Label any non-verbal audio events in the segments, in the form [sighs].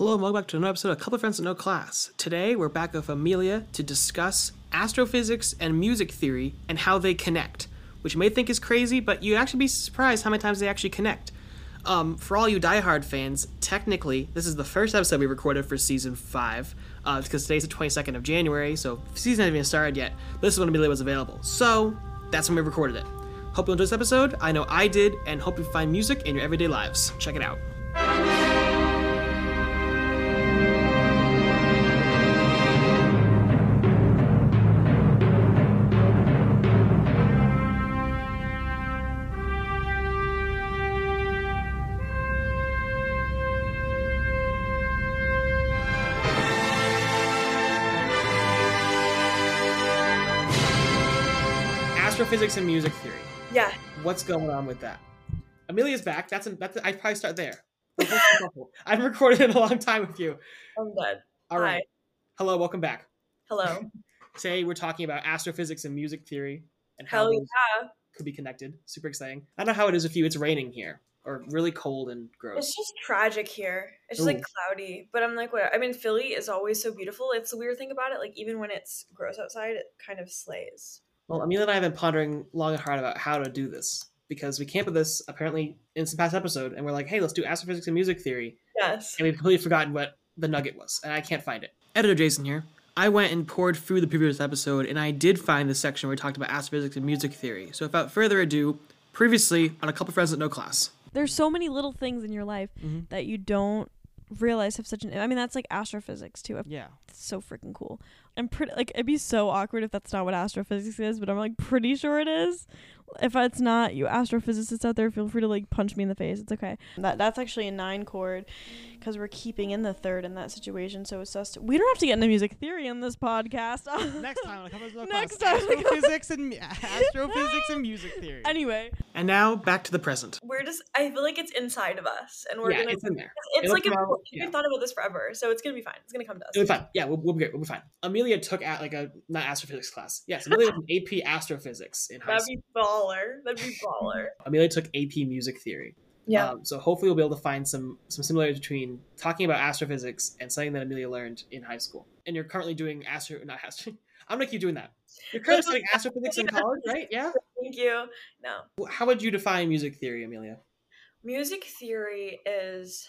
Hello and welcome back to another episode of Couple of Friends with No Class. Today we're back with Amelio to discuss astrophysics and music theory and how they connect, which you may think is crazy, but you'd actually be surprised how many times they actually connect. Um, for all you diehard fans, technically, this is the first episode we recorded for season five, uh, because today's the 22nd of January, so season hasn't even started yet. This is when Amelio was available, so that's when we recorded it. Hope you enjoyed this episode. I know I did, and hope you find music in your everyday lives. Check it out. Astrophysics and music theory. Yeah. What's going on with that? Amelio's back. That's a, that's. I'd probably start there. I've recorded in a long time with you. I'm dead. All right. Hi. Hello, welcome back. Hello. [laughs] Today we're talking about astrophysics and music theory and how Hell yeah. could be connected. Super exciting. I don't know how it is with you. It's raining here, or really cold and gross. It's just tragic here. It's just like cloudy. But I'm like, what? I mean, Philly is always so beautiful. It's the weird thing about it. Like, even when it's gross outside, it kind of slays. Well, Amelio and I have been pondering long and hard about how to do this because we came up with this apparently in some past episode, and we're like, hey, let's do astrophysics and music theory, Yes. and we've completely forgotten what the nugget was, and I can't find it. Editor Jason here. I went and pored through the previous episode, and I did find the section where we talked about astrophysics and music theory. So without further ado, previously on a couple friends that no class. there's so many little things in your life Mhm. that you don't realize have such an I mean that's like astrophysics too. Yeah. It's so freaking cool. I'm pretty like it'd be so awkward if that's not what astrophysics is, but I'm like pretty sure it is. If it's not, you astrophysicists out there, feel free to like punch me in the face. It's okay. That that's actually a nine chord because we're keeping in the third in that situation. So it's just we don't have to get into music theory in this podcast. [laughs] Next time on a couple of Next class, time on a couple- astrophysics and astrophysics and music theory. anyway, And now back to the present. We're just, I feel like it's inside of us. And we're yeah, going to, it's in there. it's it'll like, come a, out, yeah. we've thought about this forever. So it's going to be fine. It's going to come to us. It'll be fine. Yeah, we'll, we'll be great. We'll be fine. Amelio took at like a not astrophysics class. Yes, Amelio took an AP astrophysics in high That'd school. Baller. That'd be baller. [laughs] Amelio took AP music theory. Yeah. Um, so hopefully we'll be able to find some some similarities between talking about astrophysics and something that Amelio learned in high school. And you're currently doing astro not astro. [laughs] I'm gonna keep doing that. You're currently studying [laughs] astrophysics in college, right? Yeah. Thank you. No. How would you define music theory, Amelio? Music theory is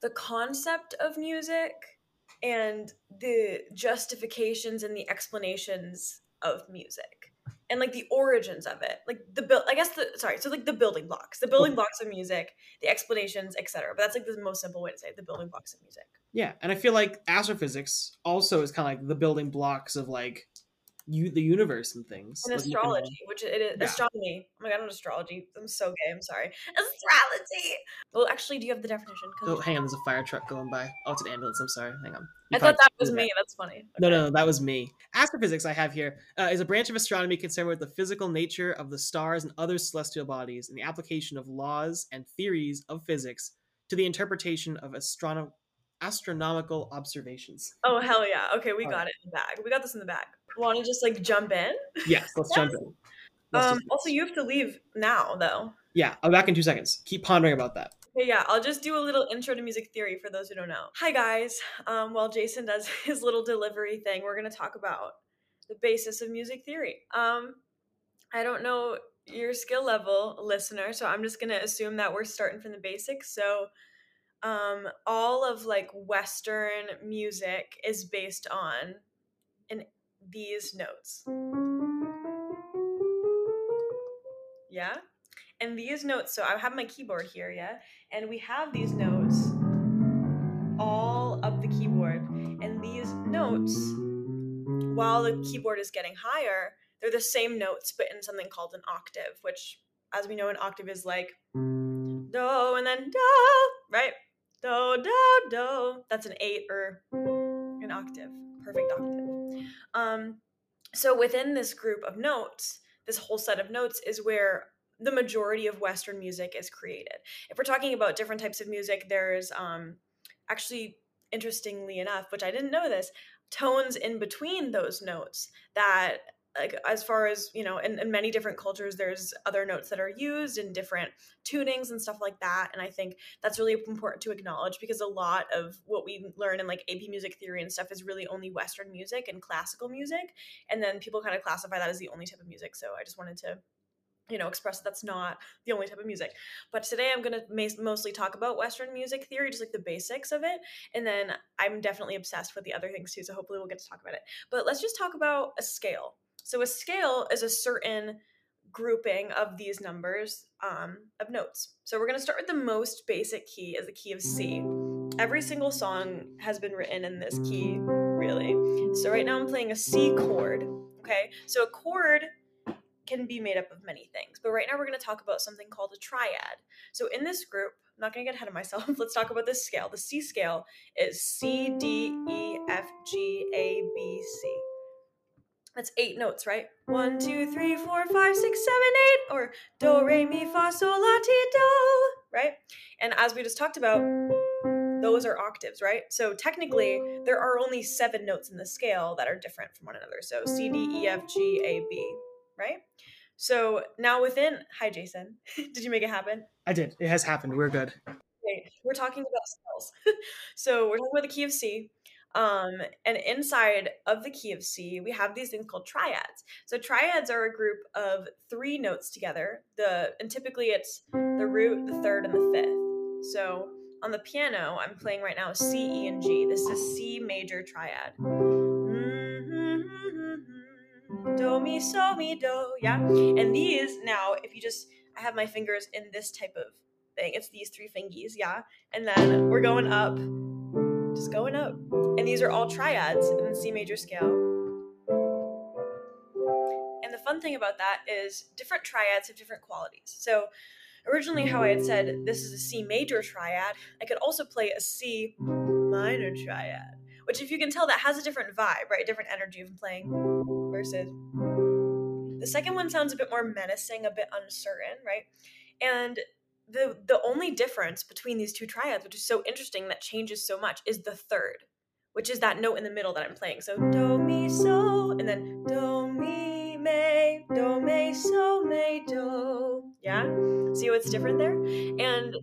the concept of music and the justifications and the explanations of music and like the origins of it like the build i guess the sorry so like the building blocks the building blocks of music the explanations etc but that's like the most simple way to say it, the building blocks of music. Yeah, and I feel like astrophysics also is kind of like the building blocks of like you the universe and things. and Like, you can- astrology which it is Yeah. astronomy oh my god not astrology i'm so gay i'm sorry astrology well actually do you have the definition? Oh, hang on, there's a fire truck going by. Oh, it's an ambulance. I'm sorry. Hang on. You i thought that was me that's funny No, Okay. no, no, that was me. Astrophysics, I have here, uh, is a branch of astronomy concerned with the physical nature of the stars and other celestial bodies and the application of laws and theories of physics to the interpretation of astrono- astronomical observations. Oh hell yeah! Okay, we All got it in the bag. We got this in the bag. Want to just like jump in? Yes, let's jump in. [laughs] Let's Um. Also, you have to leave now, though. yeah, I'll be back in two seconds. Keep pondering about that. Okay, yeah. I'll just do a little intro to music theory for those who don't know. Hi guys. Um. While Jason does [laughs] his little delivery thing, we're gonna talk about the basis of music theory. Um. I don't know your skill level, listener, so I'm just gonna assume that we're starting from the basics. So. Um, all of like Western music is based on in these notes. Yeah. And these notes, so I have my keyboard here, yeah? And we have these notes all up the keyboard. And these notes, while the keyboard is getting higher, they're the same notes, but in something called an octave, which, as we know, an octave is like do and then do, right? Do, do, do. That's an eight or an octave, perfect octave. Um, so within this group of notes, this whole set of notes is where the majority of Western music is created. If we're talking about different types of music, there's um, actually, interestingly enough, which I didn't know this, tones in between those notes that like as far as you know in, in many different cultures there's other notes that are used in different tunings and stuff like that. And i think that's really important to acknowledge because a lot of what we learn in like ap music theory and stuff is really only western music and classical music. And then people kind of classify that as the only type of music. So i just wanted to you know express that that's not the only type of music. But today i'm going to mostly talk about western music theory just like the basics of it. And then i'm definitely obsessed with the other things too so hopefully we'll get to talk about it. But let's just talk about a scale so a scale is a certain grouping of these numbers um, of notes so we're going to start with the most basic key as the key of c every single song has been written in this key really so right now i'm playing a c chord okay so a chord can be made up of many things. But right now we're going to talk about something called a triad. So in this group, I'm not going to get ahead of myself. [laughs] Let's talk about this scale. The C scale is C, D, E, F, G, A, B, C. That's eight notes, right? One, two, three, four, five, six, seven, eight. Or do, re, mi, fa, sol, la, ti, do, right? And as we just talked about, those are octaves, right? So technically, there are only seven notes in the scale that are different from one another. So C, D, E, F, G, A, B, right? So now within, hi Jason, [laughs] did you make it happen? I did. It has happened. We're good. Okay, we're talking about scales. [laughs] so we're talking about the key of C. Um, and inside of the key of C, we have these things called triads. So triads are a group of three notes together. The and typically it's the root, the third, and the fifth. So on the piano, I'm playing right now C, E, and G. This is C major triad do mi so mi do yeah and these now if you just i have my fingers in this type of thing it's these three fingies yeah and then we're going up just going up. And these are all triads in the c major scale. And the fun thing about that is different triads have different qualities. So originally how i had said this is a c major triad i could also play a c minor triad which if you can tell that has a different vibe right? Different energy of playing versus the second one sounds a bit more menacing a bit uncertain right? And the the only difference between these two triads which is so interesting that changes so much is the third which is that note in the middle that i'm playing so do mi so and then do mi me do me so me do yeah see what's different there and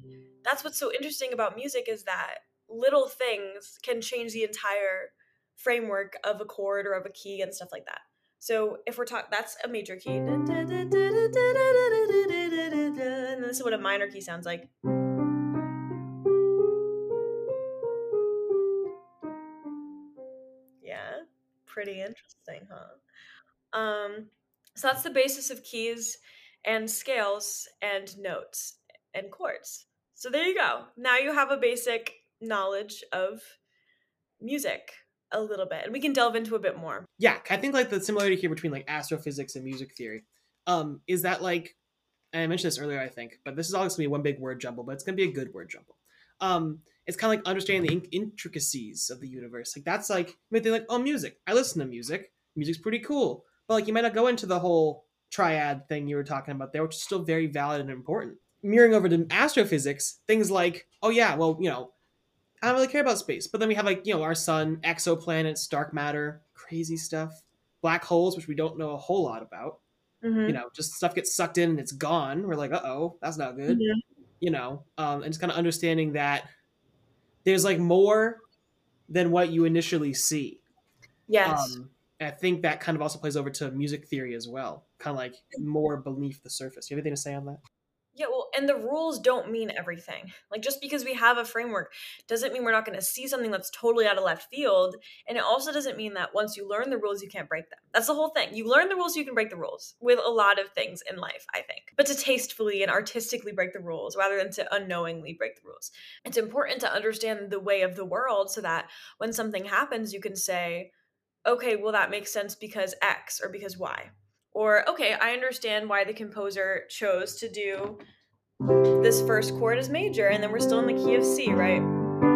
that's what's so interesting about music is that little things can change the entire framework of a chord or of a key and stuff like that. So if we're talking, that's a major key. And this is what a minor key sounds like. Yeah, pretty interesting, huh? Um, so that's the basis of keys and scales and notes and chords. So there you go. Now you have a basic knowledge of music a little bit and we can delve into a bit more Yeah, I think like the similarity here between like astrophysics and music theory um, is that like and I mentioned this earlier, I think, but this is always gonna be one big word jumble, but it's gonna be a good word jumble. Um, it's kind of like understanding the in- intricacies of the universe. Like that's like you think like, oh, music. I listen to music. Music's pretty cool, but like you might not go into the whole triad thing you were talking about there, which is still very valid and important. Mirroring over to astrophysics, things like, oh yeah, well, you know, I don't really care about space. But then we have like, you know, our sun, exoplanets, dark matter, crazy stuff, black holes, which we don't know a whole lot about. Mhm. You know, just stuff gets sucked in and it's gone. We're like, uh oh, that's not good. Mhm. You know, um, and just kind of understanding that there's like more than what you initially see. yes Um, I think that kind of also plays over to music theory as well, kind of like more beneath the surface. You have anything to say on that? Yeah, well, and the rules don't mean everything. Like, just because we have a framework doesn't mean we're not going to see something that's totally out of left field. And it also doesn't mean that once you learn the rules, you can't break them. That's the whole thing. You learn the rules, you can break the rules with a lot of things in life, I think. But to tastefully and artistically break the rules rather than to unknowingly break the rules. It's important to understand the way of the world so that when something happens, you can say, okay, well, that makes sense because X or because Y. Or, okay, I understand why the composer chose to do this first chord as major, and then we're still in the key of C, right?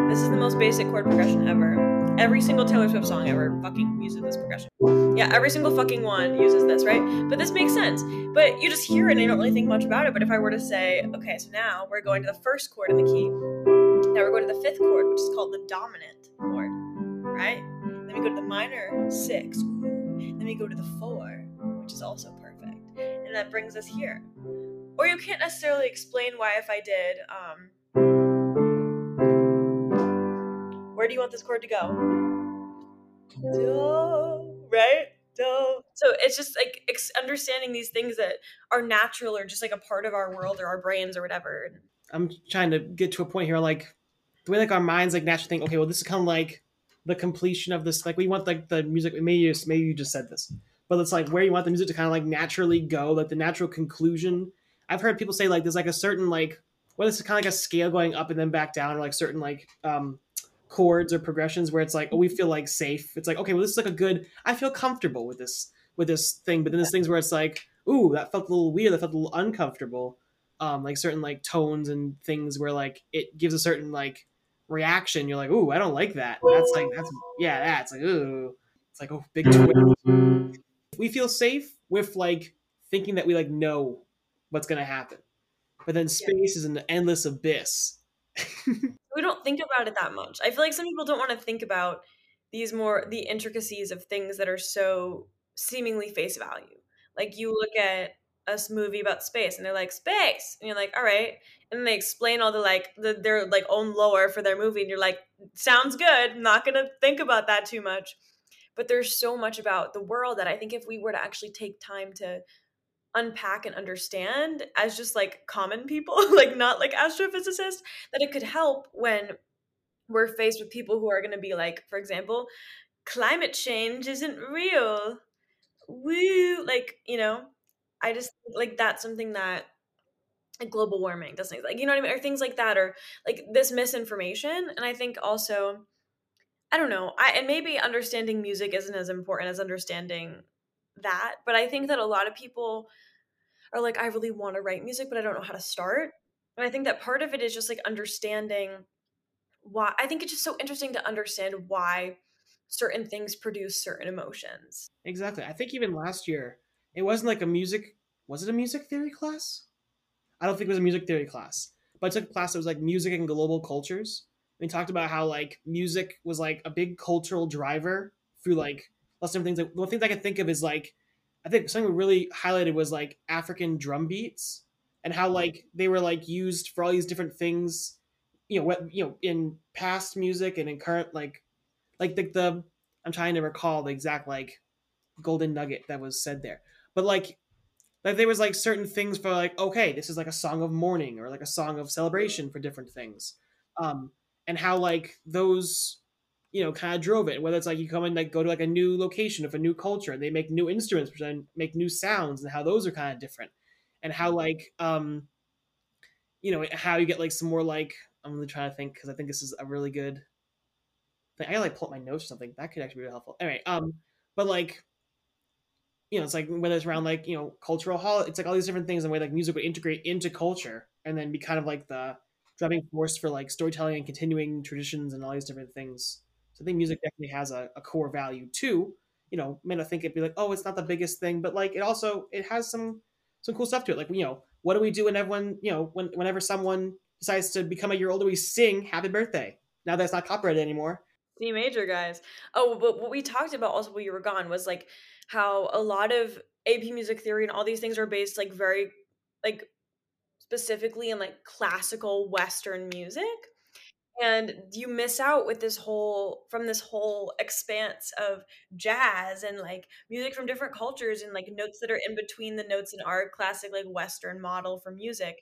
This is the most basic chord progression ever. Every single Taylor Swift song ever fucking uses this progression. Yeah, every single fucking one uses this, right? But this makes sense. But you just hear it and you don't really think much about it. But if I were to say, okay, so now we're going to the first chord in the key, now we're going to the fifth chord, which is called the dominant chord, right? Then we go to the minor six, then we go to the four, which is also perfect. And that brings us here. Or you can't necessarily explain why if I did, um, where do you want this chord to go? Do, right? Do. So it's just like understanding these things that are natural or just like a part of our world or our brains or whatever. I'm trying to get to a point here, like the way like our minds like naturally think, okay, well, this is kind of like the completion of this. Like we want like the music. Maybe you just, maybe you just said this, but it's like where you want the music to kind of like naturally go, like the natural conclusion. I've heard people say like there's like a certain like whether it's kind of like a scale going up and then back down, or like certain like um chords or progressions where it's like oh we feel like safe. It's like okay, well this is like a good. I feel comfortable with this with this thing, but then there's things where it's like ooh that felt a little weird, that felt a little uncomfortable. Um, like certain like tones and things where like it gives a certain like reaction. You're like, ooh, I don't like that. And that's like that's yeah, that's like ooh, it's like oh big [laughs] twist. We feel safe with like thinking that we like know what's gonna happen, but then space is an endless abyss. [laughs] we don't think about it that much. I feel like some people don't want to think about these more the intricacies of things that are so seemingly face value. Like you look at a movie about space and they're like space and you're like all right and they explain all the like the, their like own lore for their movie and you're like sounds good I'm not gonna think about that too much but there's so much about the world that i think if we were to actually take time to unpack and understand as just like common people [laughs] like not like astrophysicists that it could help when we're faced with people who are going to be like for example climate change isn't real. Woo like you know I just like that's something that like global warming doesn't like you know what I mean or things like that or like this misinformation and I think also I don't know I and maybe understanding music isn't as important as understanding that but I think that a lot of people are like I really want to write music but I don't know how to start and I think that part of it is just like understanding why I think it's just so interesting to understand why certain things produce certain emotions. Exactly. I think even last year it wasn't like a music was it a music theory class i don't think it was a music theory class but i took a class that was like music and global cultures we talked about how like music was like a big cultural driver through like lots of different things. Like one thing i can think of is like i think something we really highlighted was like african drum beats and how like they were like used for all these different things you know what you know in past music and in current like like the, the i'm trying to recall the exact like golden nugget that was said there. But like like there was like certain things for like okay this is like a song of mourning or like a song of celebration for different things. Um and how like those you know kind of drove it. Whether it's like you come and like go to like a new location of a new culture and they make new instruments which then make new sounds and how those are kind of different. And how like um you know how you get like some more like i'm really trying to think because i think this is a really good thing. I gotta like pull up my notes or something. That could actually be really helpful. Anyway um but like you know, it's like whether it's around like you know cultural hall, it's like all these different things and the way like music would integrate into culture and then be kind of like the driving force for like storytelling and continuing traditions and all these different things. So I think music definitely has a, a core value too. You know, may not think it'd be like, oh, it's not the biggest thing, but like it also it has some some cool stuff to it. Like you know, what do we do when everyone you know when whenever someone decides to become a year older, we sing happy birthday. Now that's not copyrighted anymore. C major guys. Oh, but what we talked about also while you were gone was like how a lot of AP music theory and all these things are based like very like specifically in like classical western music and you miss out with this whole from this whole expanse of jazz and like music from different cultures and like notes that are in between the notes in our classic like western model for music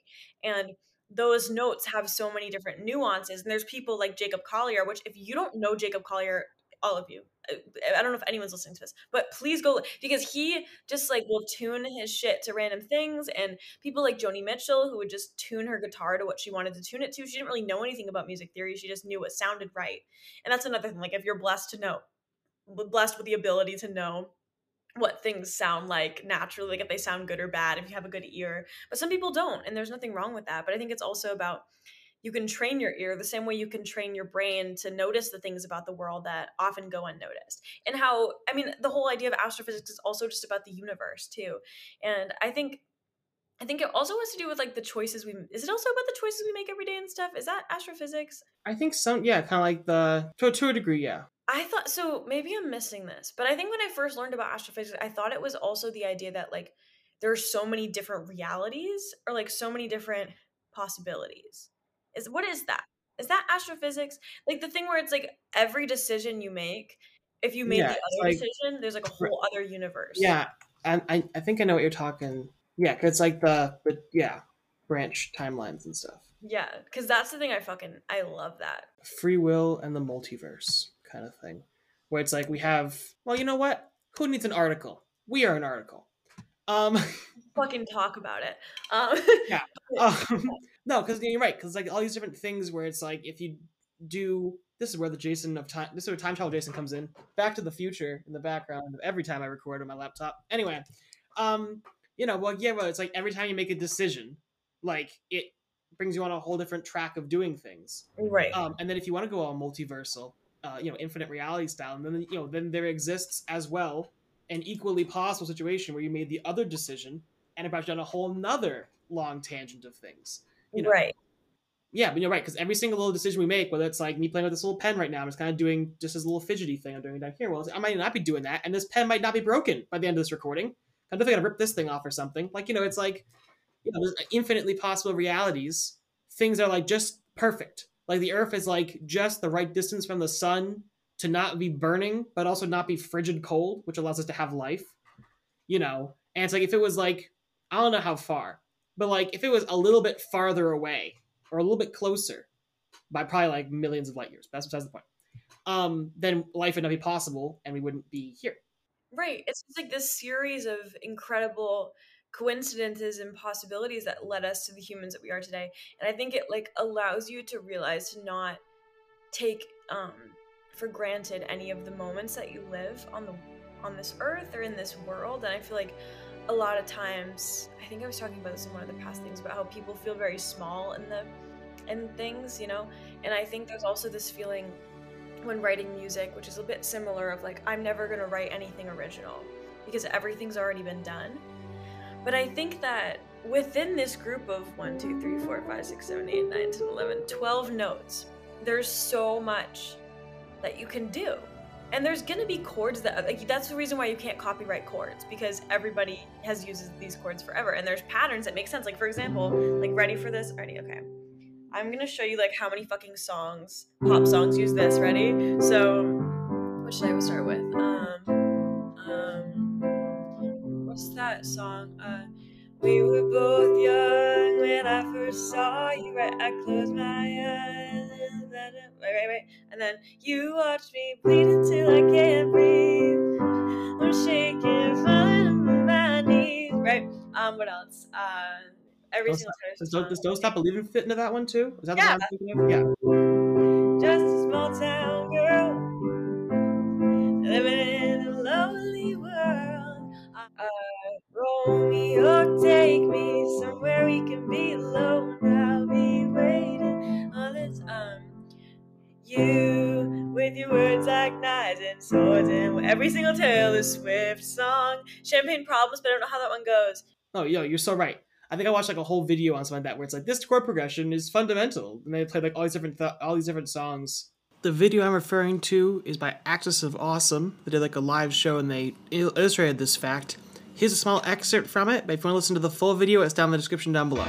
and those notes have so many different nuances and there's people like jacob collier which if you don't know jacob collier all of you. I don't know if anyone's listening to this, but please go because he just like will tune his shit to random things. And people like Joni Mitchell, who would just tune her guitar to what she wanted to tune it to. She didn't really know anything about music theory. She just knew what sounded right. And that's another thing. Like if you're blessed to know, blessed with the ability to know what things sound like naturally, like if they sound good or bad, if you have a good ear. But some people don't, and there's nothing wrong with that. But I think it's also about you can train your ear the same way you can train your brain to notice the things about the world that often go unnoticed. And how, I mean, the whole idea of astrophysics is also just about the universe, too. And I think I think it also has to do with like the choices we. Is it also about the choices we make every day and stuff? Is that astrophysics? I think some, yeah, kind of like the to, to a degree, yeah. I thought so. Maybe I'm missing this, but I think when I first learned about astrophysics, I thought it was also the idea that like there are so many different realities or like so many different possibilities. Is what is that? Is that astrophysics? Like the thing where it's like every decision you make, if you made Yeah, the other like- decision, there's like a whole other universe. Yeah, and I, I think I know what you're talking. Yeah, 'cause it's like the, the yeah branch timelines and stuff. Yeah, because that's the thing I fucking I love that. Free will and the multiverse kind of thing, where it's like we have. Well, you know what? Who needs an article? We are an article. Um, [laughs] Fucking talk about it. Um, Yeah. [laughs] um [laughs] no, because you're right. Because like all these different things where it's like if you do. This is where the Jason of time. This is where time travel Jason comes in. Back to the Future in the background of every time I record on my laptop. Anyway, um, you know, well, yeah, well, it's like every time you make a decision, like it brings you on a whole different track of doing things. right. Um, and then if you want to go all multiversal, uh, you know, infinite reality style, and then you know, then there exists as well an equally possible situation where you made the other decision and it brought you a whole nother long tangent of things. you know, right. Yeah, but you're right because every single little decision we make, whether it's like me playing with this little pen right now, I'm just kind of doing just this little fidgety thing I'm doing down here. Well, I might not be doing that, and this pen might not be broken by the end of this recording. I'm definitely gonna rip this thing off or something. Like you know, it's like you know, there's infinitely possible realities. Things are like just perfect. Like the Earth is like just the right distance from the sun to not be burning, but also not be frigid cold, which allows us to have life. You know, and it's like if it was like I don't know how far, but like if it was a little bit farther away or a little bit closer by probably like millions of light years. That's besides the point. Um, then life would not be possible, and we wouldn't be here. Right. It's just like this series of incredible coincidences and possibilities that led us to the humans that we are today. And I think it like allows you to realize to not take um for granted any of the moments that you live on the on this earth or in this world. And I feel like a lot of times I think I was talking about this in one of the past things about how people feel very small in the in things, you know? And I think there's also this feeling when writing music, which is a bit similar of like I'm never gonna write anything original because everything's already been done. But I think that within this group of 1, 2, 3, 4, 5, 6, 7, 8, 9, 10, 11, 12 notes, there's so much that you can do. And there's gonna be chords that like that's the reason why you can't copyright chords because everybody has used these chords forever and there's patterns that make sense. Like for example, like ready for this? Ready, okay. I'm gonna show you like how many fucking songs, pop songs use this. Ready? So, what should I start with? Um, um, what's that song? Uh, we were both young when I first saw you. Right, I closed my eyes. and then- Wait, wait, wait, and then you watched me bleed until I can't breathe. I'm shaking, falling on my knees. Right. Um, what else? Uh, every Don't single Does time. don't, does don't stop believing fit into that one too? Is that Yeah. the one I'm thinking of? Yeah. just a small town girl living in Romeo, take me somewhere we can be alone. I'll be waiting on this. Um, you with your words like knives and swords and every single Taylor Swift song. Champagne problems, but I don't know how that one goes. Oh, yo, you're so right. I think I watched like a whole video on something like that where it's like this chord progression is fundamental, and they played like all these different th- all these different songs. The video I'm referring to is by Axis of Awesome. They did like a live show and they il- illustrated this fact. Here's a small excerpt from it, but if you want to listen to the full video, it's down in the description down below.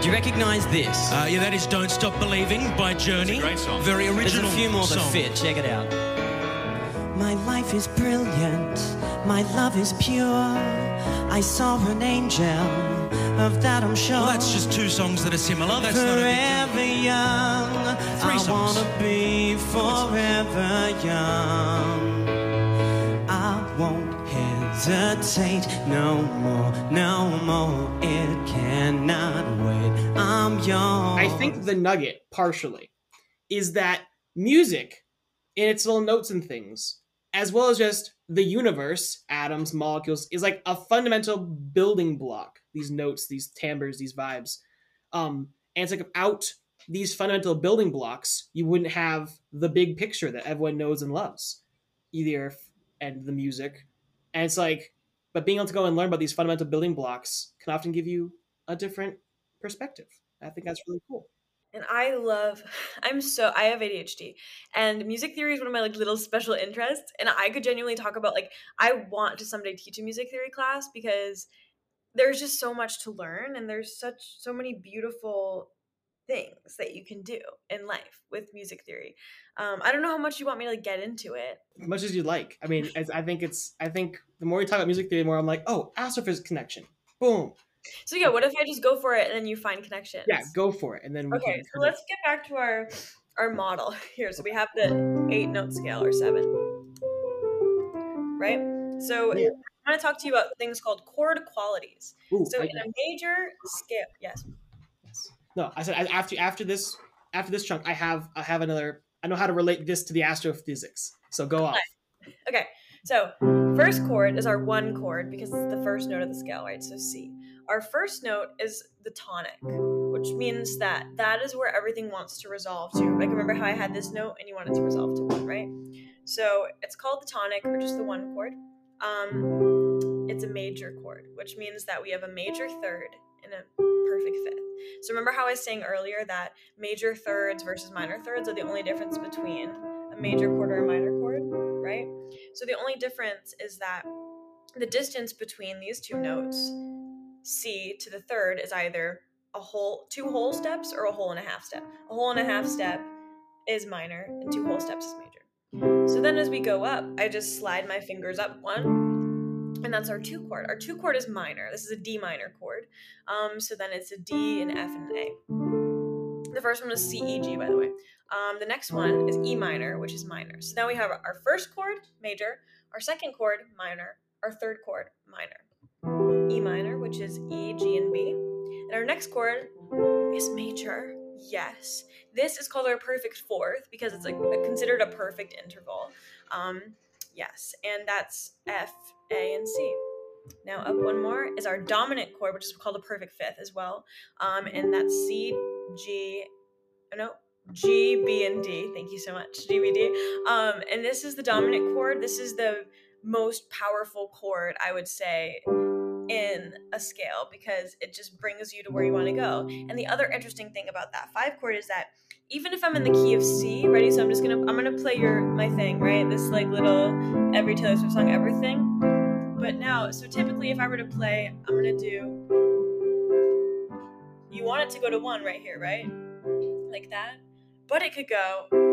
Do you recognize this? Uh, yeah, that is "Don't Stop Believing" by Journey. great song. Very original. There's a few more that fit. Check it out. My life is brilliant. My love is pure. I saw an angel. Of that I'm sure. Well, that's just two songs that are similar. That's not a big forever young. Three I songs. wanna be forever young. I won't hesitate no more, no more. It cannot wait. I'm young. I think the nugget, partially, is that music, in its little notes and things, as well as just the universe, atoms, molecules, is like a fundamental building block. These notes, these timbres, these vibes. Um, and it's like without these fundamental building blocks, you wouldn't have the big picture that everyone knows and loves. Either and the music. And it's like, but being able to go and learn about these fundamental building blocks can often give you a different perspective. I think that's really cool. And I love, [sighs] I'm so, I have ADHD and music theory is one of my like little special interests. And I could genuinely talk about like, I want to someday teach a music theory class because there's just so much to learn and there's such, so many beautiful things that you can do in life with music theory. Um, I don't know how much you want me to like get into it. As much as you like. I mean, I think it's, I think the more you talk about music theory, the more I'm like, oh, astrophysics connection. Boom. So yeah, what if I just go for it and then you find connections? Yeah, go for it, and then we Okay, can so let's get back to our our model [laughs] here. So we have the eight note scale or seven, right? So Yeah. I'm going to talk to you about things called chord qualities. Ooh, So in a major scale, yes. No, I said after after this after this chunk, I have I have another. I know how to relate this to the astrophysics. So go off. Okay, so first chord is our one chord because it's the first note of the scale, right? So C. Our first note is the tonic, which means that that is where everything wants to resolve to. Like remember how I had this note and you want it to resolve to one, right? So it's called the tonic or just the one chord. Um, it's a major chord, which means that we have a major third and a perfect. So remember how I was saying earlier that major thirds versus minor thirds are the only difference between a major chord or a minor chord, right? So the only difference is that the distance between these two notes, C to the third, is either a whole two whole steps or a whole and a half step. A whole and a half step is minor, and two whole steps is major. So then as we go up, I just slide my fingers up one, and that's our two chord. Our two chord is minor. This is a D minor chord. Um, so then it's a D, an F, and an A. The first one was C, E, G, by the way. Um, the next one is E minor, which is minor. So now we have our first chord, major, our second chord, minor, our third chord, minor. E minor, which is E, G, and B. And our next chord is major. Yes. This is called our perfect fourth because it's like considered a perfect interval. Um, yes. And that's F, A, and C. Now up one more is our dominant chord, which is called a perfect fifth as well. Um, and that's C, G, oh, no, G, B, and D. Thank you so much, G, B, D. Um, and this is the dominant chord. This is the most powerful chord, I would say, in a scale because it just brings you to where you want to go. And the other interesting thing about that five chord is that even if I'm in the key of C, ready? So I'm just gonna I'm gonna play your my thing, right? This like little every Taylor Swift song, everything. But now, so typically if I were to play, I'm gonna do you want it to go to one right here, right? Like that. But it could go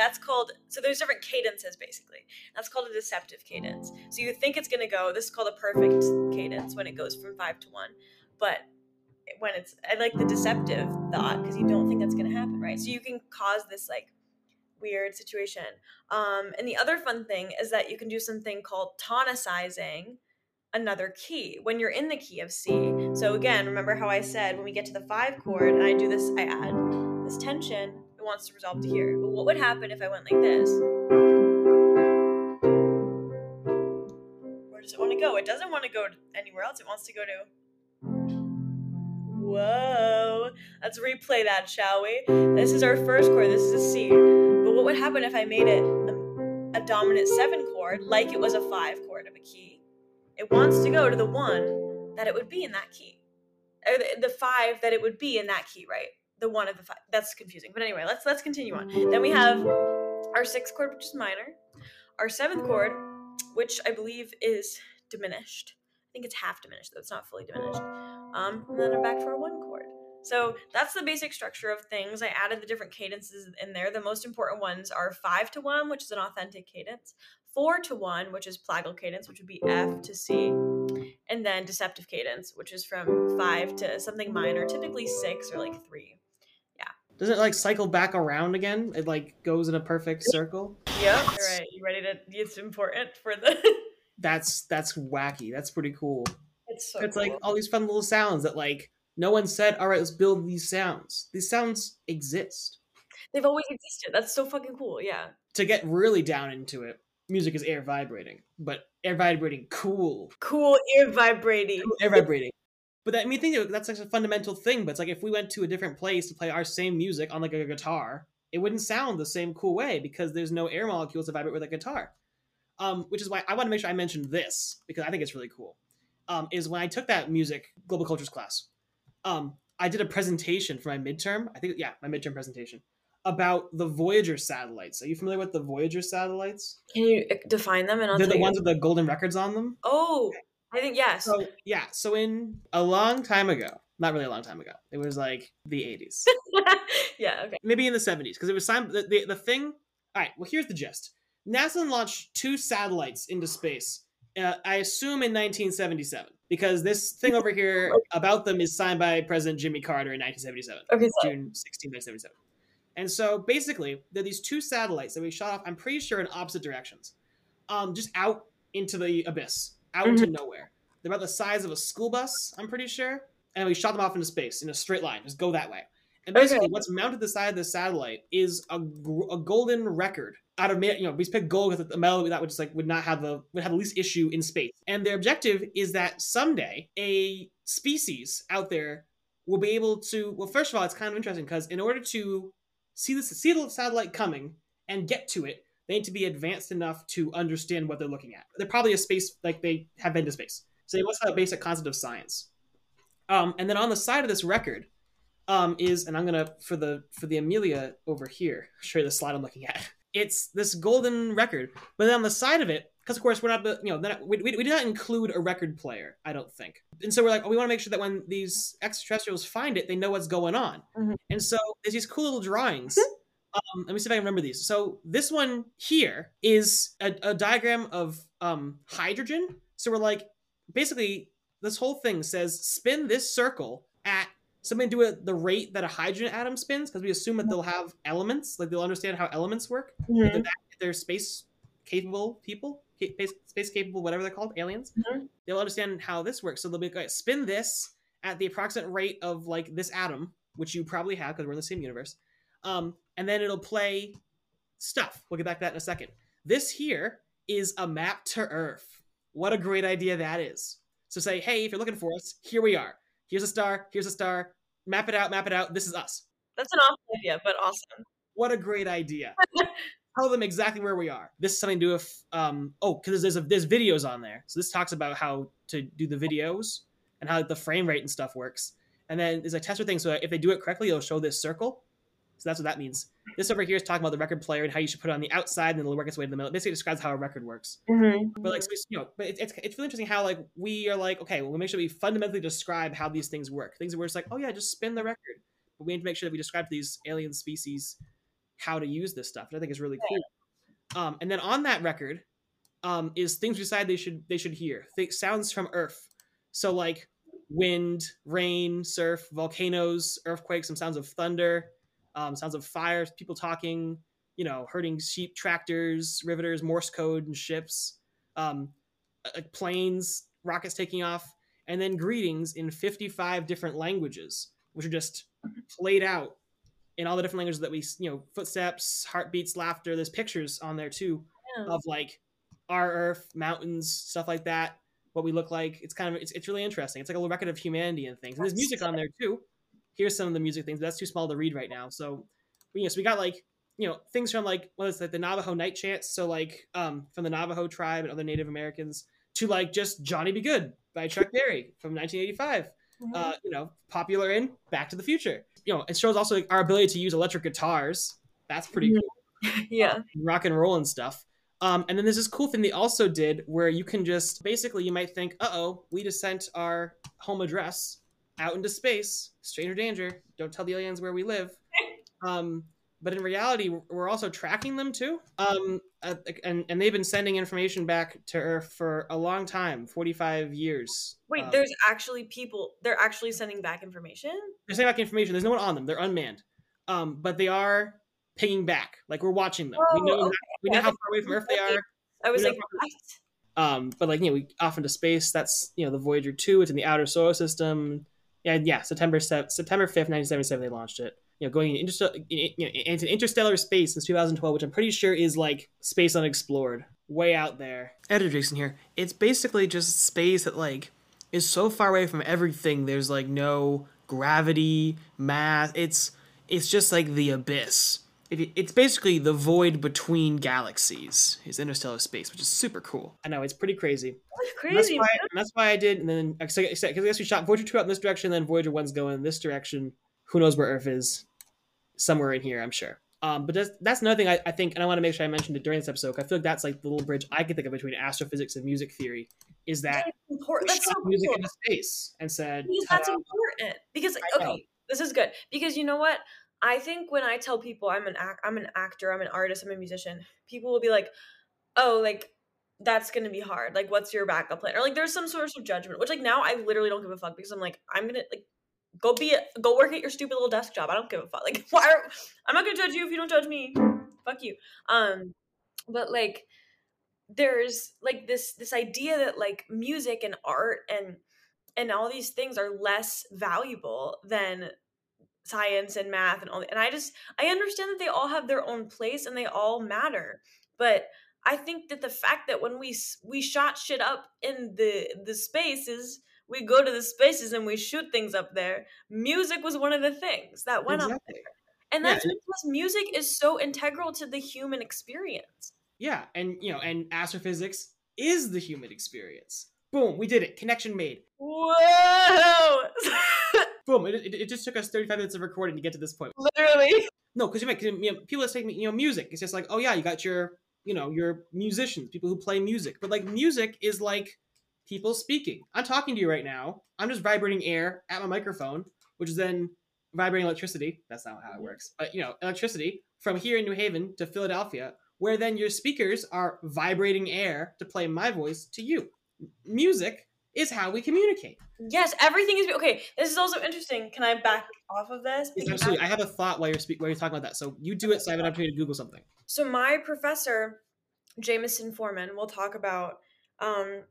that's called so there's different cadences basically. That's called a deceptive cadence. So you think it's gonna go, this is called a perfect cadence when it goes from five to one. But when it's I like the deceptive thought because you don't think that's gonna happen, right? So you can cause this like weird situation. Um, and the other fun thing is that you can do something called tonicizing another key when you're in the key of C. So again, remember how I said when we get to the five chord and I do this, I add this tension, it wants to resolve to here. But what would happen if I went like this? Where does it want to go? It doesn't want to go anywhere else. It wants to go to. Whoa. Let's replay that, shall we? This is our first chord. This is a C. But what would happen if I made it a, a dominant seven chord, like it was a five chord of a key? It wants to go to the one that it would be in that key, or the, the five that it would be in that key, right? The one of the five. That's confusing. But anyway, let's let's continue on. Then we have our sixth chord, which is minor, our seventh chord, which I believe is diminished. I think it's half diminished, though it's not fully diminished. Um, and then I'm back for a one chord. So that's the basic structure of things. I added the different cadences in there. The most important ones are five to one, which is an authentic cadence, four to one, which is plagal cadence, which would be F to C, and then deceptive cadence, which is from five to something minor, typically six or like three. Doesn't it like cycle back around again? It like goes in a perfect circle. Yep. All right. You ready to? It's important for the. [laughs] That's that's wacky. That's pretty cool. it's so. it's like all these fun little sounds that like no one said, all right, let's build these sounds. These sounds exist. they've always existed. That's so fucking cool. Yeah. To get really down into it, music is air vibrating, but air vibrating cool. Cool air vibrating. Cool air vibrating. But that, I mean, think that's like a fundamental thing. But it's like if we went to a different place to play our same music on like a guitar, it wouldn't sound the same cool way because there's no air molecules to vibrate with a guitar. Um, which is why I want to make sure I mention this because I think it's really cool. Um, is when I took that music global cultures class, um, I did a presentation for my midterm. I think yeah, my midterm presentation about the Voyager satellites. Are you familiar with the Voyager satellites? Can you uh, define them? And I'll They're the you. ones with the golden records on them. Oh, I think yes. So yeah, so in a long time ago, not really a long time ago, it was like the 80s, [laughs] yeah. Okay. maybe in the 70s, because it was signed. The, the the thing. All right. Well, here's the gist. NASA launched two satellites into space. Uh, I assume in 1977, because this thing over here [laughs] about them is signed by President Jimmy Carter in 1977. Okay. So, June 16, 1977. And so basically, there are these two satellites that we shot off, I'm pretty sure in opposite directions, um, just out into the abyss, out mm-hmm. to nowhere. They're about the size of a school bus, I'm pretty sure. And we shot them off into space in a straight line, just go that way. And basically, Okay. what's mounted to the side of the satellite is a, a golden record out of you know we picked gold because the metal that would just like would not have the would have the least issue in space. And their objective is that someday a species out there will be able to. Well, first of all, it's kind of interesting because in order to see the see the satellite coming and get to it, they need to be advanced enough to understand what they're looking at. They're probably a space like they have been to space, so they must have a basic concept of science. Um, and then on the side of this record um, is, and I'm gonna for the for the Amelio over here, [laughs] show you the slide I'm looking at. It's this golden record, but then on the side of it, because of course we're not, you know, not, we, we, we did not include a record player, I don't think. And so we're like, oh, we want to make sure that when these extraterrestrials find it, they know what's going on. Mhm. And so there's these cool little drawings. Um, let me see if I can remember these. So this one here is a, a diagram of um, hydrogen. So we're like, basically, this whole thing says spin this circle at something to do with the rate that a hydrogen atom spins, because we assume that they'll have elements, like they'll understand how elements work. Mhm. They're, they're space capable people, space, space capable, whatever they're called, aliens. Mhm. They'll understand how this works. So they'll be like, "Okay, spin this at the approximate rate of like this atom, which you probably have because we're in the same universe. Um, and then it'll play stuff. We'll get back to that in a second. This here is a map to Earth. What a great idea that is. So say, hey, if you're looking for us, here we are. Here's a star. Here's a star. Map it out. Map it out. This is us. That's an awful idea, but awesome. What a great idea. [laughs] Tell them exactly where we are. This is something to do with um oh, because there's a, there's videos on there. So this talks about how to do the videos and how the frame rate and stuff works. And then there's a tester thing. So if they do it correctly, it'll show this circle. So that's what that means. This over here is talking about the record player and how you should put it on the outside and then it'll work its way to the middle. It basically describes how a record works. Mm-hmm. But like, so it's, you know, but it's, it's it's really interesting how like we are like, okay, well, we make sure we fundamentally describe how these things work. Things where it's like, oh yeah, just spin the record. But we need to make sure that we describe to these alien species how to use this stuff. And I think is really cool. Um, and then on that record, um, is things we decide they should they should hear. Th- sounds from Earth. So like wind, rain, surf, volcanoes, earthquakes, some sounds of thunder, um, sounds of fire, people talking, you know, herding sheep, tractors, riveters, Morse code, and ships, um, uh, planes, rockets taking off, and then greetings in 55 different languages, which are just played out in all the different languages that we, you know, footsteps, heartbeats, laughter. There's pictures on there too of like our Earth, mountains, stuff like that. What we look like. It's kind of it's, it's really interesting. It's like a little record of humanity and things. And there's music on there too. Here's some of the music things. But that's too small to read right now. So, you know, so we got like you know things from like what is like the Navajo night chants. So like um from the Navajo tribe and other Native Americans to like just Johnny B. Goode by Chuck Berry from 1985. Uh, you know, popular in Back to the Future. You know, it shows also like, our ability to use electric guitars. That's pretty cool [laughs] yeah. rock and roll and stuff. Um, and then there's this cool thing they also did where you can just basically you might think, uh oh, we just sent our home address out into space, stranger danger. Don't tell the aliens where we live. [laughs] Um, but in reality, we're also tracking them too. Um, uh, and and they've been sending information back to Earth for a long time, 45 years. Wait, Um, there's actually people. They're actually sending back information. they're sending back information. There's no one on them. They're unmanned. Um, but they are pinging back. Like we're watching them. we Oh, know okay. we know how far away from Earth they are. I was like, what? um but like you know we off into space that's you know the voyager 2 it's in the outer solar system yeah yeah september se- september 5th 1977 they launched it. You know going into, you know, into interstellar space since 2012 which i'm pretty sure is like space unexplored. Way out there. Editor jason here. It's basically just space that like is so far away from everything. There's like no gravity mass. It's it's just like the abyss It, it's basically the void between galaxies, is interstellar space, which is super cool. I know it's pretty crazy. That's And that's crazy. why, and that's why I did. And then because I guess we shot Voyager two out in this direction, then Voyager one's going in this direction. Who knows where Earth is? Somewhere in here, I'm sure. Um, but that's, that's another thing I, I think, and I want to make sure I mentioned it during this episode. 'cause I feel like that's like the little bridge I can think of between astrophysics and music theory. Is that That's important. we That's so shot music cool. into space and said, Because that's important. Because okay, this is good. Because you know what? I think when I tell people I'm an act, I'm an actor, I'm an artist, I'm a musician, people will be like, "Oh, like that's gonna be hard. Like, what's your backup plan?" Or like, there's some sort of judgment. Which like now I literally don't give a fuck because I'm like, I'm gonna like go be a, go work at your stupid little desk job. I don't give a fuck. Like, [laughs] why? Are, I'm not gonna judge you if you don't judge me. Fuck you. Um, but like there's like this this idea that like music and art and and all these things are less valuable than science and math and all and i just i understand that they all have their own place and they all matter but i think that the fact that when we we shot shit up in the the spaces we go to the spaces and we shoot things up there music was one of the things that went up Exactly. and that's and- because music is so integral to the human experience Yeah, and you know, and astrophysics is the human experience. Boom, we did it. Connection made. whoa [laughs] Boom. It, it, it just took us 35 minutes of recording to get to this point. literally No, because you, make you know, people say, you know, music. It's just like, oh yeah, you got your, you know, your musicians, people who play music. But like, music is like people speaking. I'm talking to you right now. I'm just vibrating air at my microphone, which is then vibrating electricity. That's not how it works. But you know, electricity from here in New Haven to Philadelphia, where then your speakers are vibrating air to play my voice to you. Music is how we communicate. Yes, everything is okay. This is also interesting. Can I back off of this? Because absolutely. I have a thought while you're speak- while you're talking about that. So you do it, so I have an opportunity to Google something. So my professor, Jameson Foreman, will talk about um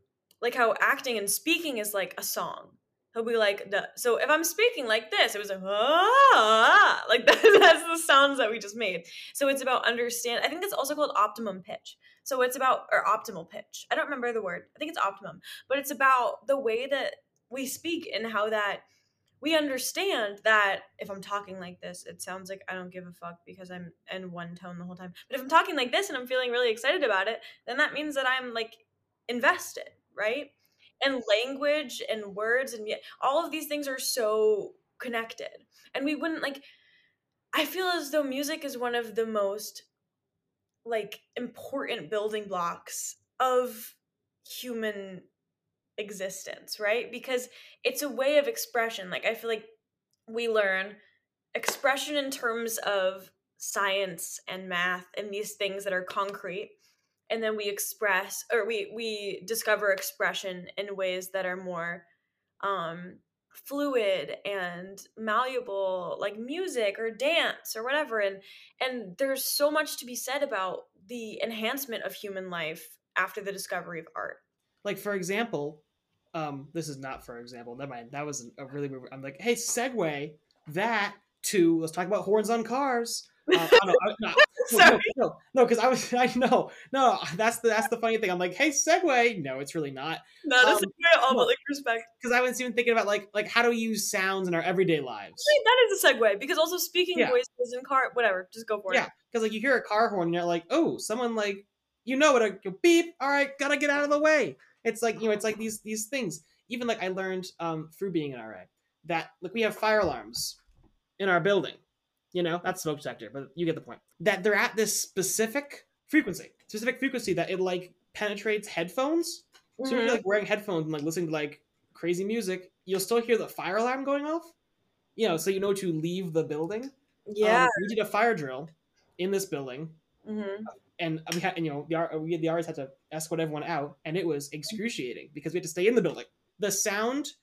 like how acting and speaking is like a song. He'll be like, the, so if I'm speaking like this, it was like, ah, like that, [laughs] that's the sounds that we just made. So it's about understand. I think that's also called optimum pitch. So it's about or optimal pitch. I don't remember the word. I think it's optimum, but it's about the way that we speak and how that we understand that if I'm talking like this, it sounds like I don't give a fuck because I'm in one tone the whole time. But if I'm talking like this and I'm feeling really excited about it, then that means that I'm like invested, right? And language and words and all of these things are so connected. And we wouldn't like I feel as though music is one of the most like important building blocks of human existence, right? Because it's a way of expression. Like I feel like we learn expression in terms of science and math and these things that are concrete and then we express or we we discover expression in ways that are more um fluid and malleable like music or dance or whatever and and there's so much to be said about the enhancement of human life after the discovery of art Like for example, um, this is not for example. Never mind. That was a really. weird- I'm like, hey, segue that to let's talk about horns on cars. Uh, I know, I- [laughs] no, no, Sorry. no, no, because I was, [laughs] I know, no, that's the that's the funny thing. I'm like, hey, segue. No, it's really not, no that's Um, all no. but like respect because I was even thinking about like like how do we use sounds in our everyday lives. That is a segue because also speaking Yeah. voices in car whatever just go for Yeah, it Yeah, because like you hear a car horn, and you're like, oh, someone like you know what a beep. All right, gotta get out of the way. It's like you know, it's like these these things. Even like I learned um, through being an RA that like we have fire alarms in our building. You know, that's smoke detector, but you get the point. That they're at this specific frequency, specific frequency that it like penetrates headphones. So if Mhm. you're like wearing headphones and like listening to like crazy music, you'll still hear the fire alarm going off. You know, so you know to leave the building. yeah Um, we did a fire drill in this building, hmm and we had, and, you know, the we the RAs had to escort everyone out, and it was excruciating because we had to stay in the building. The sound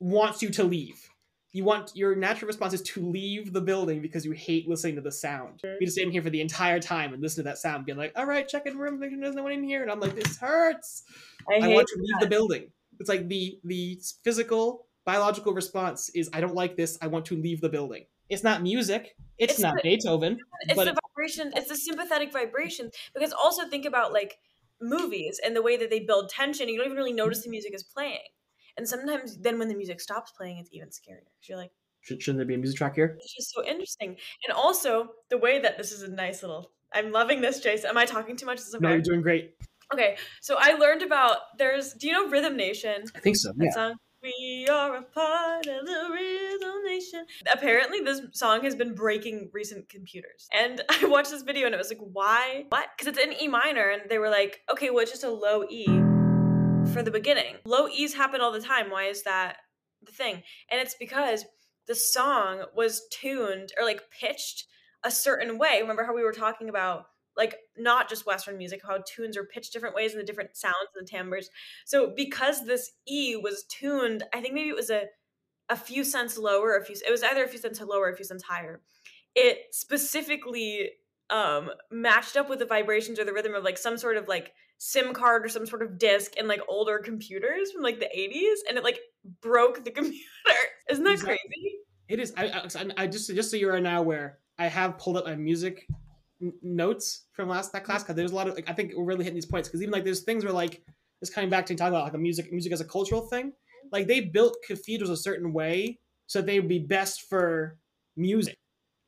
wants you to leave. You want your natural response is to leave the building because you hate listening to the sound. We just stay in here for the entire time and listen to that sound, being like, "All right, check in room, there's no one in here," and I'm like, "This hurts." i, I, want to leave the building. It's like the the physical biological response is I don't like this. I want to leave the building. It's not music. It's, It's not the- Beethoven. it's but the it's- vibration it's the sympathetic vibration because also think about like movies and the way that they build tension you don't even really notice the music is playing and sometimes then when the music stops playing it's even scarier. you're like Should, shouldn't there be a music track here? It's just so interesting. And also the way that this is a nice little I'm loving this, Jason. Am I talking too much? Okay? No, you're doing great. Okay, so I learned about there's. Do you know Rhythm Nation? I think so. That Yeah. song. We are a part of the Rhythm Nation. Apparently, this song has been breaking recent computers. And [laughs] I watched this video and it was like, why? What? Because it's in E minor, and they were like, okay, well, it's just a low E for the beginning. Low E's happen all the time. Why is that the thing? And it's because the song was tuned or like pitched a certain way. Remember how we were talking about like not just Western music, how tunes are pitched different ways and the different sounds and the timbres. So because this E was tuned, I think maybe it was a a few cents lower, a few it was either a few cents lower, or a few cents higher. It specifically um matched up with the vibrations or the rhythm of like some sort of like SIM card or some sort of disc in like older computers from like the 80s and it like broke the [laughs] computer. Isn't that Exactly. crazy? It is. I, I, I just just so you are right now aware, I have pulled up my music n- notes from last that class because there's a lot of like I think we're really hitting these points because even like there's things where like this coming back to talking about like a music music as a cultural thing. Like they built cathedrals a certain way so they would be best for music,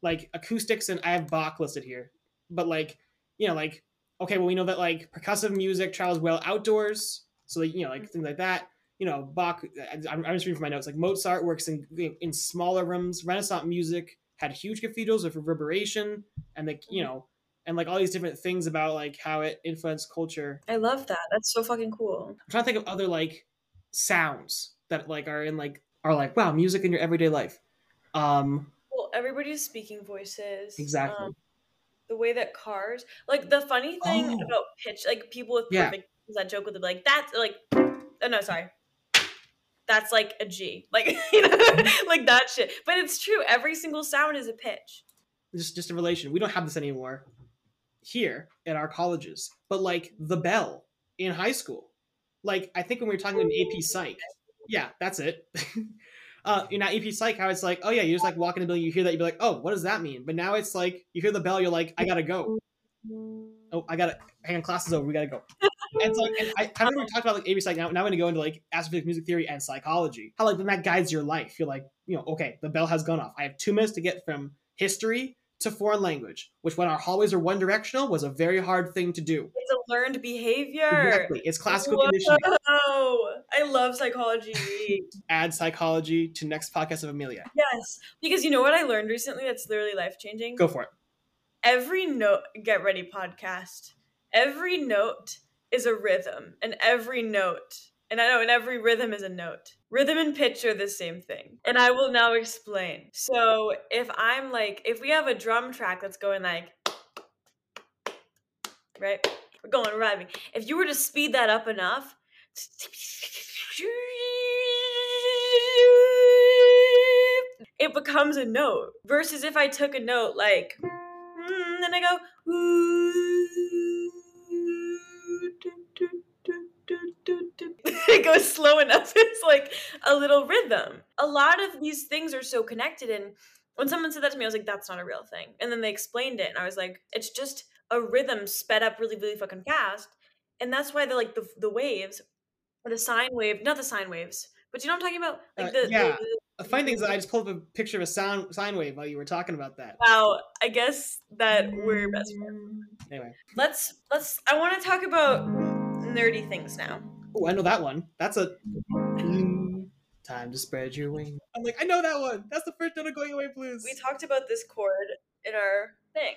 like acoustics and I have Bach listed here, but like you know like okay well we know that like percussive music travels well outdoors, so like you know like things like that you know, Bach. I'm, I'm just reading from my notes. Like Mozart works in in smaller rooms. Renaissance music had huge cathedrals with reverberation, and like you know, and like all these different things about like how it influenced culture. I love that. That's so fucking cool. I'm trying to think of other like sounds that like are in like are like wow, music in your everyday life. Um, Well, everybody's speaking voices. exactly. Um, the way that cars, like the funny thing Oh. about pitch, like people with Yeah. perfect that joke with it, like that's like, oh no, sorry, that's like a G, like [laughs] you know, mm-hmm. like that shit. But it's true. Every single sound is a pitch. just just a relation. We don't have this anymore here at our colleges, but like the bell in high school. Like I think when we were talking about AP Psych, yeah, that's it. [laughs] uh, you know, AP Psych, how it's like, oh yeah, you just like walk in the building, you hear that, you'd be like, oh, what does that mean? But now it's like you hear the bell, you're like, I gotta go. Oh, I gotta hang on, class is over, we gotta go. And like, and I, I remember we talked about like AP Psych. Now, now I'm gonna go into like astrophysics, music theory, and psychology. How like when that guides your life, you're like, you know, okay, the bell has gone off. I have two minutes to get from history to foreign language, which when our hallways are one directional was a very hard thing to do. It's a learned behavior. Exactly, it's classical Whoa. conditioning. I love psychology. [laughs] Add psychology to next podcast of Amelio. yes, because you know what I learned recently that's literally life changing. Go for it. every note get ready podcast every note is a rhythm and every note and i know and every rhythm is a note rhythm and pitch are the same thing. And i will now explain. So if i'm like if we have a drum track that's going like right? We're going rhyming. If you were to speed that up enough it becomes a note versus if i took a note like mm, then I go. [laughs] It goes slow enough. [laughs] It's like a little rhythm. A lot of these things are so connected. And when someone said that to me, I was like, that's not a real thing. And then they explained it, and I was like, it's just a rhythm sped up really, really fucking fast. And that's why the like the the waves, the sine wave, not the sine waves, but you know what I'm talking about? Like Uh, the, yeah. the, The funny thing is, I just pulled up a picture of a sound sine wave while you were talking about that. wow. I guess that we're best friends. Anyway, let's let's i want to talk about nerdy things now oh, I know that one. That's a time to spread your wings. I'm like, I know that one. That's the first note of Going Away Blues. we talked about this chord in our thing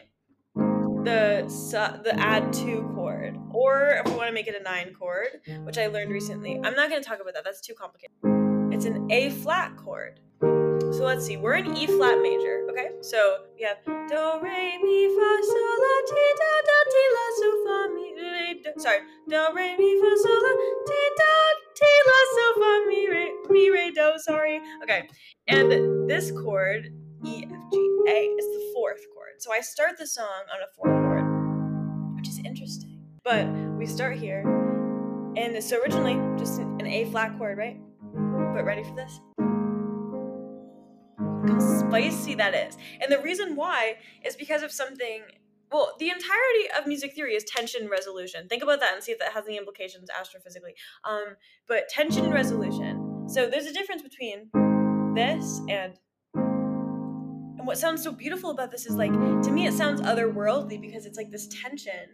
the su- the add two chord or if we want to make it a nine chord which i learned recently i'm not going to talk about that that's too complicated it's an a flat chord so let's see we're in e flat major okay so we have do re mi fa sol la ti do do ti la so fa mi do sorry do re mi fa sol la ti do ti la so fa mi re mi re do sorry okay and this chord E F G A is the fourth chord. So I start the song on a fourth chord, which is interesting. But we start here, and it's originally just an, an A flat chord, right? But ready for this? Look how spicy that is. And the reason why is because of something. Well, the entirety of music theory is tension resolution. Think about that and see if that has any implications astrophysically. Um, but tension resolution. So there's a difference between this and And what sounds so beautiful about this is like to me it sounds otherworldly because it's like this tension.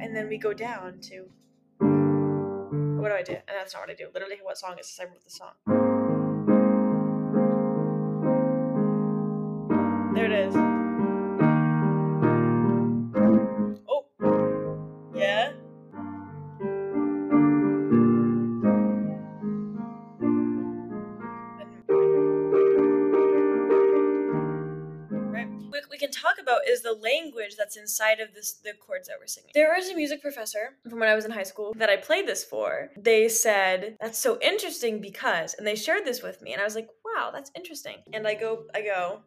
And then we go down to what do I do? And that's not what I do. Literally what song is this? I wrote the song. There it is. Is the language that's inside of this the chords that we're singing. There was a music professor from when I was in high school that I played this for. They said, That's so interesting because and they shared this with me and I was like, wow, that's interesting. And I go I go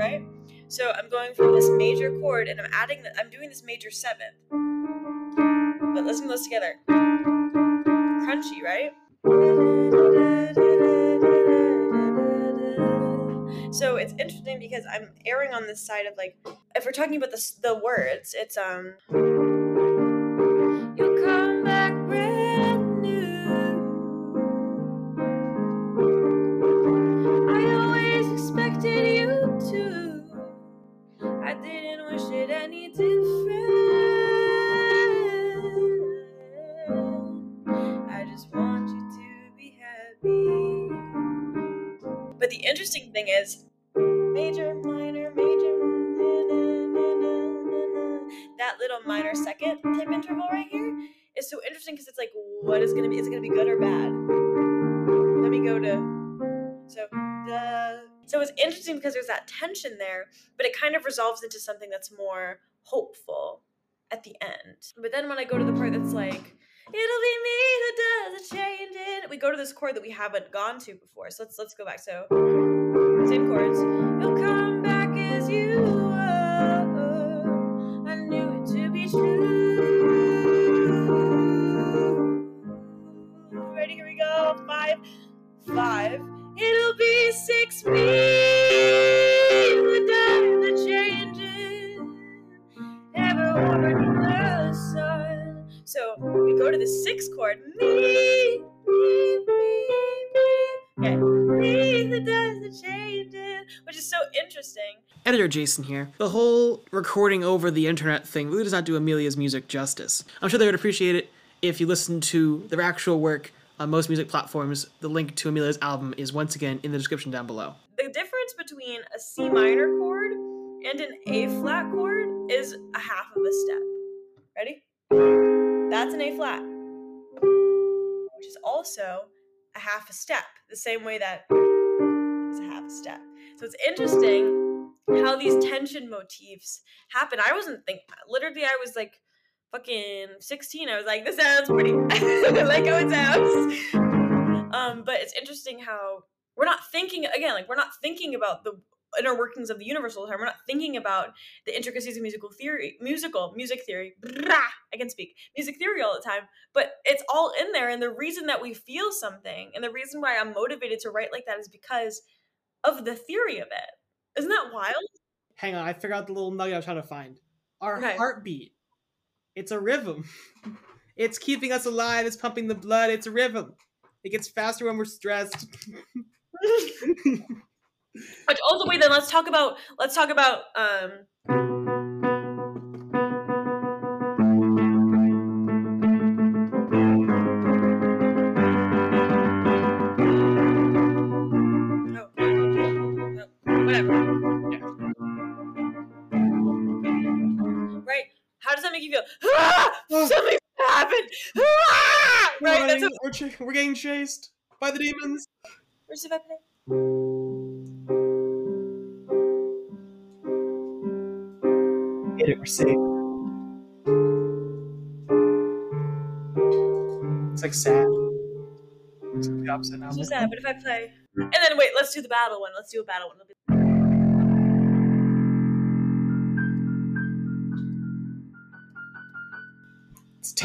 right? So I'm going from this major chord and I'm adding the, I'm doing this major seventh. But listen to those together. Crunchy, right? So it's interesting because I'm erring on this side of like, if we're talking about the the words, it's um. Interval right here is so interesting because it's like, what is gonna be? Is it gonna be good or bad? Let me go to so the so it's interesting because there's that tension there, but it kind of resolves into something that's more hopeful at the end. But then when I go to the part that's like, it'll be me who does the changing, we go to this chord that we haven't gone to before. So let's let's go back. So same chords. Five, five. It'll be six me the time the changing ever warmed the sun. So we go to the sixth chord. Me, me, me, me. Okay. Me the does the changing, which is so interesting. Editor Jason here. The whole recording over the internet thing really does not do Amelio's music justice. I'm sure they would appreciate it if you listened to their actual work on most music platforms. The link to Amelio's album is once again in the description down below. The difference between a C minor chord and an A flat chord is a half of a step. Ready? That's an A flat, which is also a half a step, the same way that is a half a step. So it's interesting how these tension motifs happen. I wasn't thinking, literally, I was like fucking 16. I was like, this sounds pretty, I [laughs] like how it sounds. Um, but it's interesting how we're not thinking, again, like, we're not thinking about the inner workings of the universe all the time. We're not thinking about the intricacies of musical theory, musical music theory. I can speak music theory all the time, but it's all in there. And the reason that we feel something, and the reason why I'm motivated to write like that, is because of the theory of it. Isn't that wild? Hang on, I figured out the little nugget I was trying to find. Our Okay. heartbeat. It's a rhythm. [laughs] It's keeping us alive. It's pumping the blood. It's a rhythm. It gets faster when we're stressed. [laughs] But also, wait. Then let's talk about let's talk about um. How does that make you feel? Ah! Something's happened. Ah! We're, Right? That's we're, ch- we're getting chased by the demons. Where's the weapon? Get it, we're safe. It's like sad. It's like the opposite now. It's So sad, but if I play, and then wait, let's do the battle one. Let's do a battle one.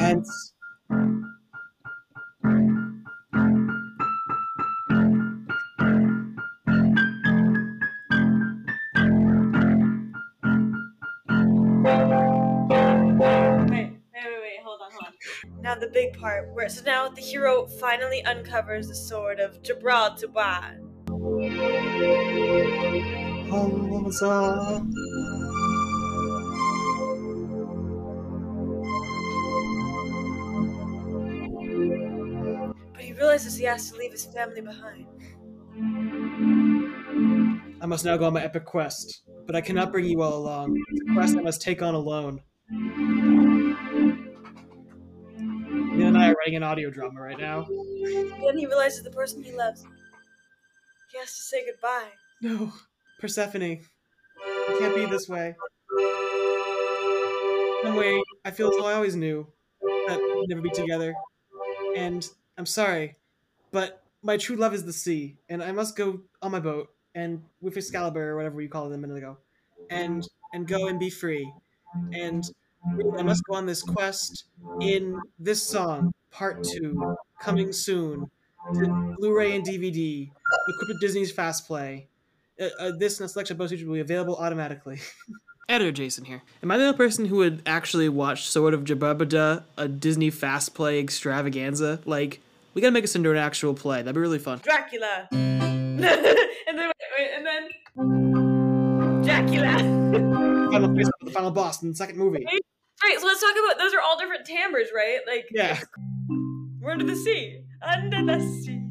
On. Hold on. Now the big part, where so now the hero finally uncovers the sword of Gibraltar. But realizes he has to leave his family behind. I must now go on my epic quest, but I cannot bring you all along. It's a quest I must take on alone. Neil and I are writing an audio drama right now. Then he realizes the person he loves. He has to say goodbye. No, Persephone, it can't be this way. Some way, I feel as though I always knew that we'd never be together. And I'm sorry, but my true love is the sea, and I must go on my boat and with Excalibur or whatever you called it a minute ago, and and go and be free. And I must go on this quest in this song, part two, coming soon Blu-ray and DVD, equipped with Disney's Fast Play. Uh, uh, this and a selection of bonus features will be available automatically. [laughs] Editor Jason here. Am I the only person who would actually watch Sword of Jababada, a Disney Fast Play extravaganza? Like, we gotta make this into an actual play. That'd be really fun. Dracula. [laughs] and then wait, wait, and then Dracula. Final face of the final boss in the second movie. Right, so let's talk about those are all different timbres, right? Like Yeah. we're under the sea. Under the sea.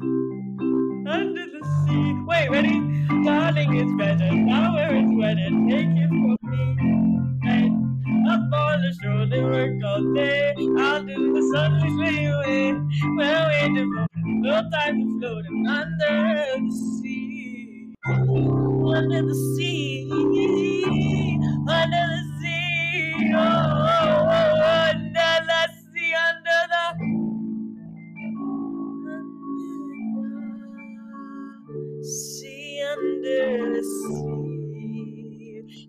Under the sea. Wait, ready? Darling, it's better now where it's wetter. Take it from me. The shore, they work all day. Out in the sun, we sway away. Well, waiting for no time to float under the sea. Under the sea. Under the sea. Oh, oh, oh, under the sea. Under the sea. Under the sea.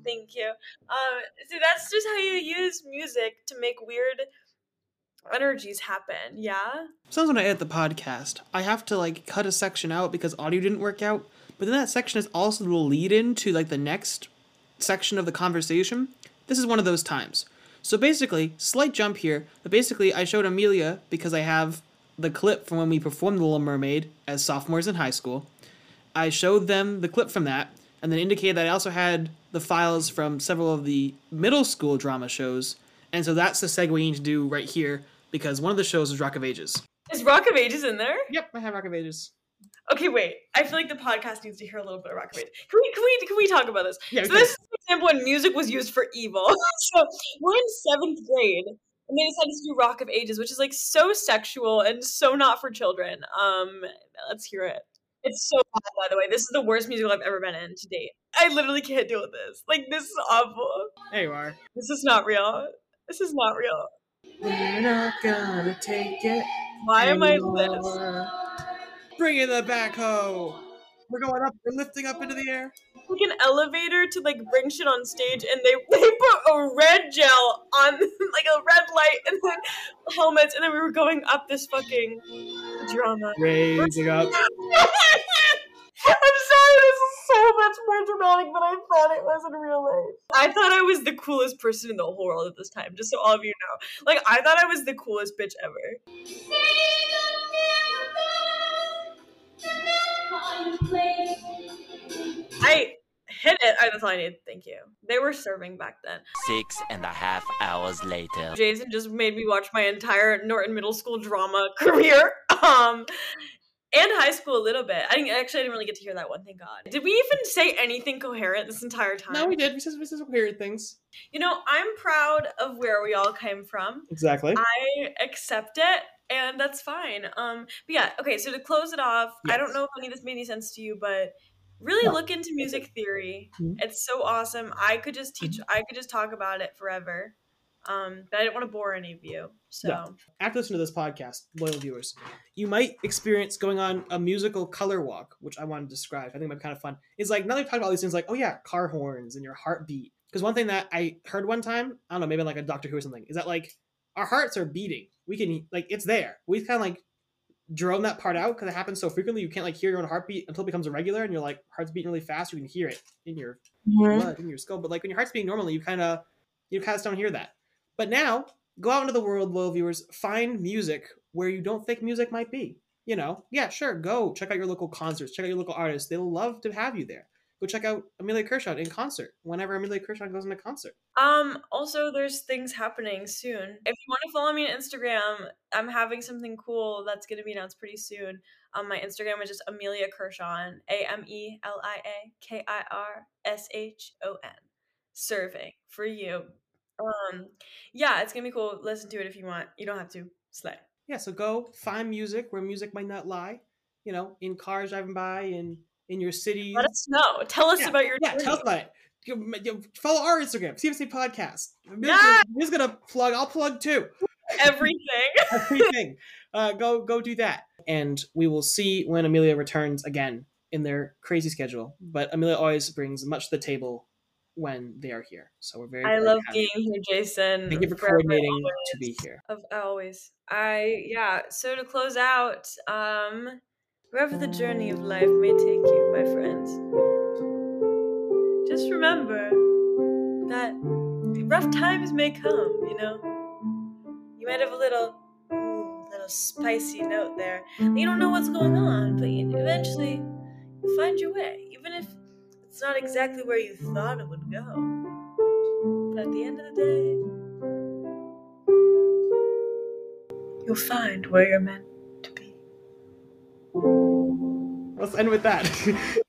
Thank you. Um, see, that's just how you use music to make weird energies happen. Yeah. Sometimes when I edit the podcast, I have to like cut a section out because audio didn't work out. But then that section is also the lead in to like the next section of the conversation. This is one of those times. So basically, slight jump here, but basically I showed Amelio because I have the clip from when we performed The Little Mermaid as sophomores in high school. I showed them the clip from that, and then indicated that I also had the files from several of the middle school drama shows. And so that's the segue we need to do right here, because one of the shows is Rock of Ages. Is Rock of Ages in there? Yep, I have Rock of Ages. Okay, wait. I feel like the podcast needs to hear a little bit of Rock of Ages. Can we can we can we talk about this? Yeah, so this is an example when music was used for evil. [laughs] so we're in seventh grade, and they decided to do Rock of Ages, which is like so sexual and so not for children. Um, let's hear it. It's so bad, by the way. This is the worst musical I've ever been in to date. I literally can't deal with this. Like, this is awful. There you are. This is not real. This is not real. We're not gonna take it. Why am I this? anymore. Bring in the backhoe. We're going up. We're lifting up into the air. like an elevator to like bring shit on stage and they [laughs] they put a red gel on [laughs] like a red light and then helmets and then we were going up this fucking drama. Raising up. [laughs] I'm sorry, this is so much more dramatic than I thought it was in real life. I thought I was the coolest person in the whole world at this time, just so all of you know. Like, I thought I was the coolest bitch ever. I hit it. I, that's all I need. Thank you. They were serving back then. Six and a half hours later. Jason just made me watch my entire Norton Middle School drama [laughs] career. Um, and high school a little bit. I didn't, actually I didn't really get to hear that one. Thank God. Did we even say anything coherent this entire time? No, we did. We said we said some weird things. You know, I'm proud of where we all came from. Exactly. I accept it, and that's fine. Um, but yeah, okay. So to close it off, I don't know if any of this made any sense to you, but really No. look into music theory. Mhm. It's so awesome. I could just teach. I could just talk about it forever. Um, but I didn't want to bore any of you. So Yeah. After listening to this podcast, loyal viewers, you might experience going on a musical color walk, which I want to describe. I think it might be kind of fun. It's like now that we've talked about all these things, like oh yeah, car horns and your heartbeat. Because one thing that I heard one time, I don't know, maybe like a Doctor Who or something, is that like our hearts are beating. We can like it's there. We kind of like drone that part out because it happens so frequently. You can't like hear your own heartbeat until it becomes irregular, and you're like heart's beating really fast. You can hear it in your blood in your skull. But like when your heart's beating normally, you kind of you kind of don't hear that. But now go out into the world, loyal viewers, find music where you don't think music might be. You know, yeah, sure, go check out your local concerts, check out your local artists. They'll love to have you there. Go check out Amelio Kirshon in concert whenever Amelio Kirshon goes into concert. Um, also there's things happening soon. If you want to follow me on Instagram, I'm having something cool that's gonna be announced pretty soon. Um, my Instagram is just Amelio Kirshon, A M E L I A K I R S H O N. Serving for you. Um, yeah, it's gonna be cool. Listen to it if you want. You don't have to. Slay. Yeah, so go find music where music might not lie. You know, in cars driving by, in in your city. Let us know. Tell us yeah, about your yeah. journey. Tell us about it. You- you- Follow our Instagram, CFNC Podcast. Yeah! Who's gonna plug? I'll plug too. everything. [laughs] Everything. uh, go go do that, and we will see when Amelio returns again in their crazy schedule. But Amelio always brings much to the table when they are here, so we're very. I very love happy. being here, Jason. Thank you for coordinating to be here. Of always. I yeah. So to close out, um, wherever the journey of life may take you, my friends, just remember that rough times may come. You know, you might have a little, mm, little spicy note there. You don't know what's going on, but you, eventually you find your way, even if it's not exactly where you thought it would go. But at the end of the day, you'll find where you're meant. Let's end with that. [laughs]